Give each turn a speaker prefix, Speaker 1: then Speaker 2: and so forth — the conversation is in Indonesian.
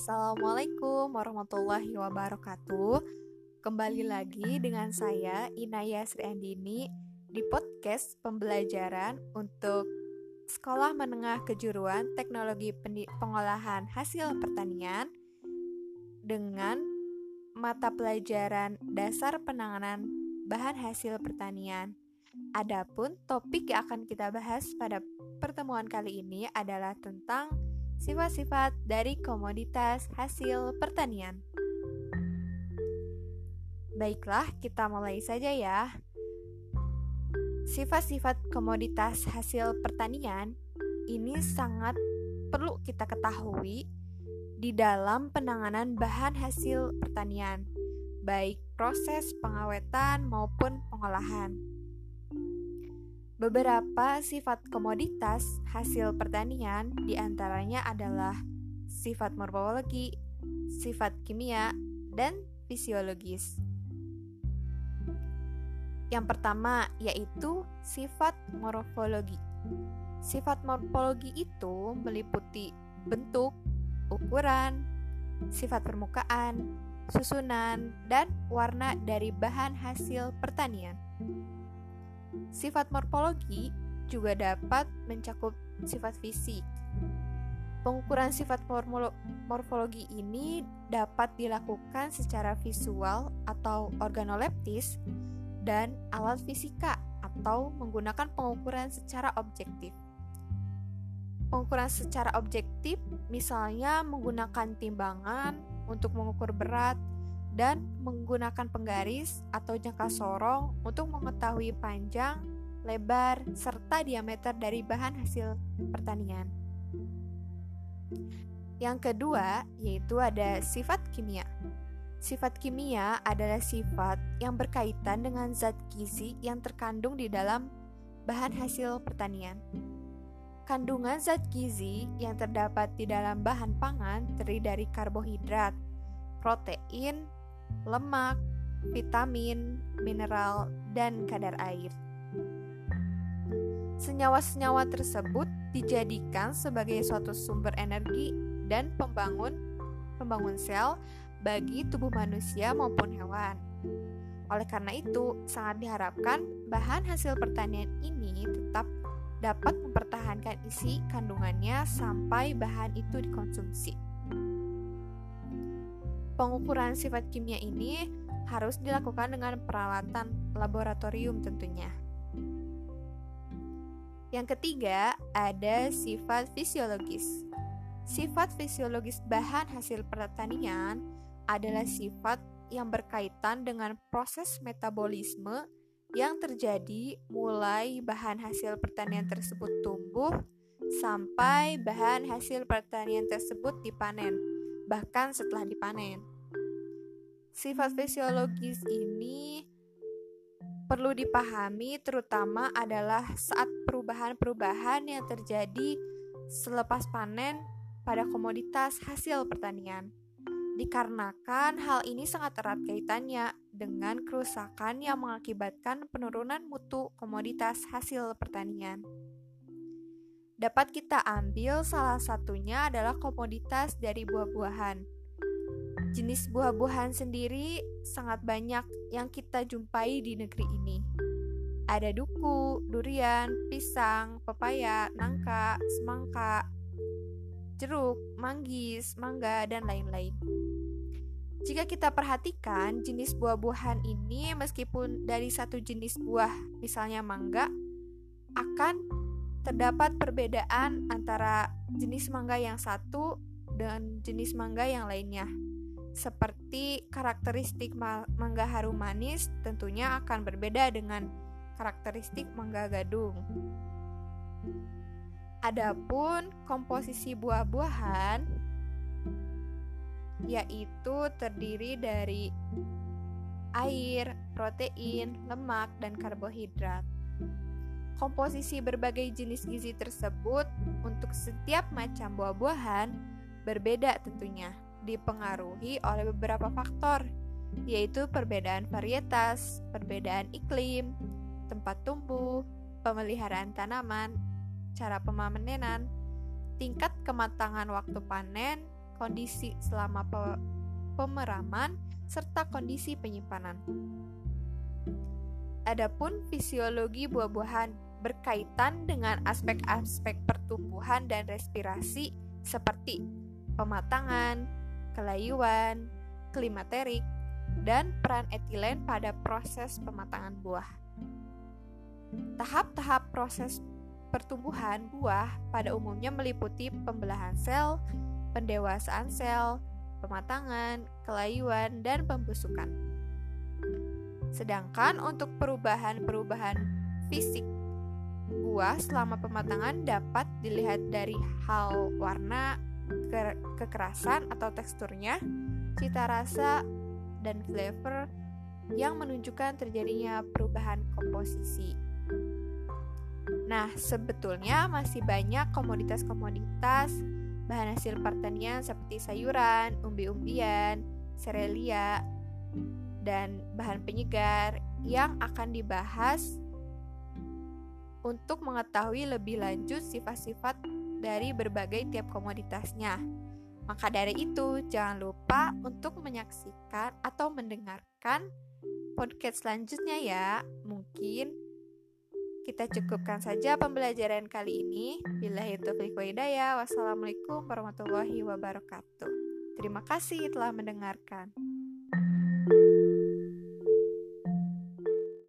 Speaker 1: Assalamualaikum warahmatullahi wabarakatuh. Kembali lagi dengan saya Inaya Sriandini di podcast pembelajaran untuk Sekolah Menengah Kejuruan Teknologi Pengolahan Hasil Pertanian dengan mata pelajaran dasar penanganan bahan hasil pertanian. Adapun topik yang akan kita bahas pada pertemuan kali ini adalah tentang Sifat-sifat dari komoditas hasil pertanian. Baiklah, kita mulai saja ya. Sifat-sifat komoditas hasil pertanian ini sangat perlu kita ketahui di dalam penanganan bahan hasil pertanian, baik proses pengawetan maupun pengolahan. Beberapa sifat komoditas hasil pertanian di antaranya adalah sifat morfologi, sifat kimia, dan fisiologis. Yang pertama yaitu sifat morfologi. Sifat morfologi itu meliputi bentuk, ukuran, sifat permukaan, susunan, dan warna dari bahan hasil pertanian. Sifat morfologi juga dapat mencakup sifat fisik. Pengukuran sifat morfologi ini dapat dilakukan secara visual atau organoleptis dan alat fisika atau menggunakan pengukuran secara objektif. Pengukuran secara objektif misalnya menggunakan timbangan untuk mengukur berat dan menggunakan penggaris atau jangka sorong untuk mengetahui panjang, lebar, serta diameter dari bahan hasil pertanian. Yang kedua, yaitu ada sifat kimia. Sifat kimia adalah sifat yang berkaitan dengan zat gizi yang terkandung di dalam bahan hasil pertanian. Kandungan zat gizi yang terdapat di dalam bahan pangan terdiri dari karbohidrat, protein, lemak, vitamin, mineral, dan kadar air. Senyawa-senyawa tersebut dijadikan sebagai suatu sumber energi dan pembangun pembangun sel bagi tubuh manusia maupun hewan. Oleh karena itu, sangat diharapkan bahan hasil pertanian ini tetap dapat mempertahankan isi kandungannya sampai bahan itu dikonsumsi. Pengukuran sifat kimia ini harus dilakukan dengan peralatan laboratorium tentunya. Yang ketiga, ada sifat fisiologis. Sifat fisiologis bahan hasil pertanian adalah sifat yang berkaitan dengan proses metabolisme yang terjadi mulai bahan hasil pertanian tersebut tumbuh sampai bahan hasil pertanian tersebut dipanen bahkan setelah dipanen. Sifat fisiologis ini perlu dipahami terutama adalah saat perubahan-perubahan yang terjadi selepas panen pada komoditas hasil pertanian. Dikarenakan hal ini sangat erat kaitannya dengan kerusakan yang mengakibatkan penurunan mutu komoditas hasil pertanian dapat kita ambil salah satunya adalah komoditas dari buah-buahan. Jenis buah-buahan sendiri sangat banyak yang kita jumpai di negeri ini. Ada duku, durian, pisang, pepaya, nangka, semangka, jeruk, manggis, mangga, dan lain-lain. Jika kita perhatikan jenis buah-buahan ini meskipun dari satu jenis buah, misalnya mangga, akan terdapat perbedaan antara jenis mangga yang satu dan jenis mangga yang lainnya. Seperti karakteristik mangga harum manis tentunya akan berbeda dengan karakteristik mangga gadung. Adapun komposisi buah-buahan yaitu terdiri dari air, protein, lemak, dan karbohidrat. Komposisi berbagai jenis gizi tersebut untuk setiap macam buah-buahan berbeda tentunya, dipengaruhi oleh beberapa faktor, yaitu perbedaan varietas, perbedaan iklim, tempat tumbuh, pemeliharaan tanaman, cara pemanenan, tingkat kematangan waktu panen, kondisi selama pe pemeraman, serta kondisi penyimpanan. Adapun fisiologi buah-buahan berkaitan dengan aspek-aspek pertumbuhan dan respirasi seperti pematangan, kelayuan, klimaterik, dan peran etilen pada proses pematangan buah. Tahap-tahap proses pertumbuhan buah pada umumnya meliputi pembelahan sel, pendewasaan sel, pematangan, kelayuan, dan pembusukan. Sedangkan untuk perubahan-perubahan fisik buah selama pematangan dapat dilihat dari hal warna, ke kekerasan atau teksturnya, cita rasa, dan flavor yang menunjukkan terjadinya perubahan komposisi. Nah, sebetulnya masih banyak komoditas-komoditas bahan hasil pertanian seperti sayuran, umbi-umbian, serelia, dan bahan penyegar yang akan dibahas untuk mengetahui lebih lanjut sifat-sifat dari berbagai tiap komoditasnya. Maka dari itu, jangan lupa untuk menyaksikan atau mendengarkan podcast selanjutnya ya. Mungkin kita cukupkan saja pembelajaran kali ini. Bila itu hidayah. Wassalamualaikum warahmatullahi wabarakatuh. Terima kasih telah mendengarkan.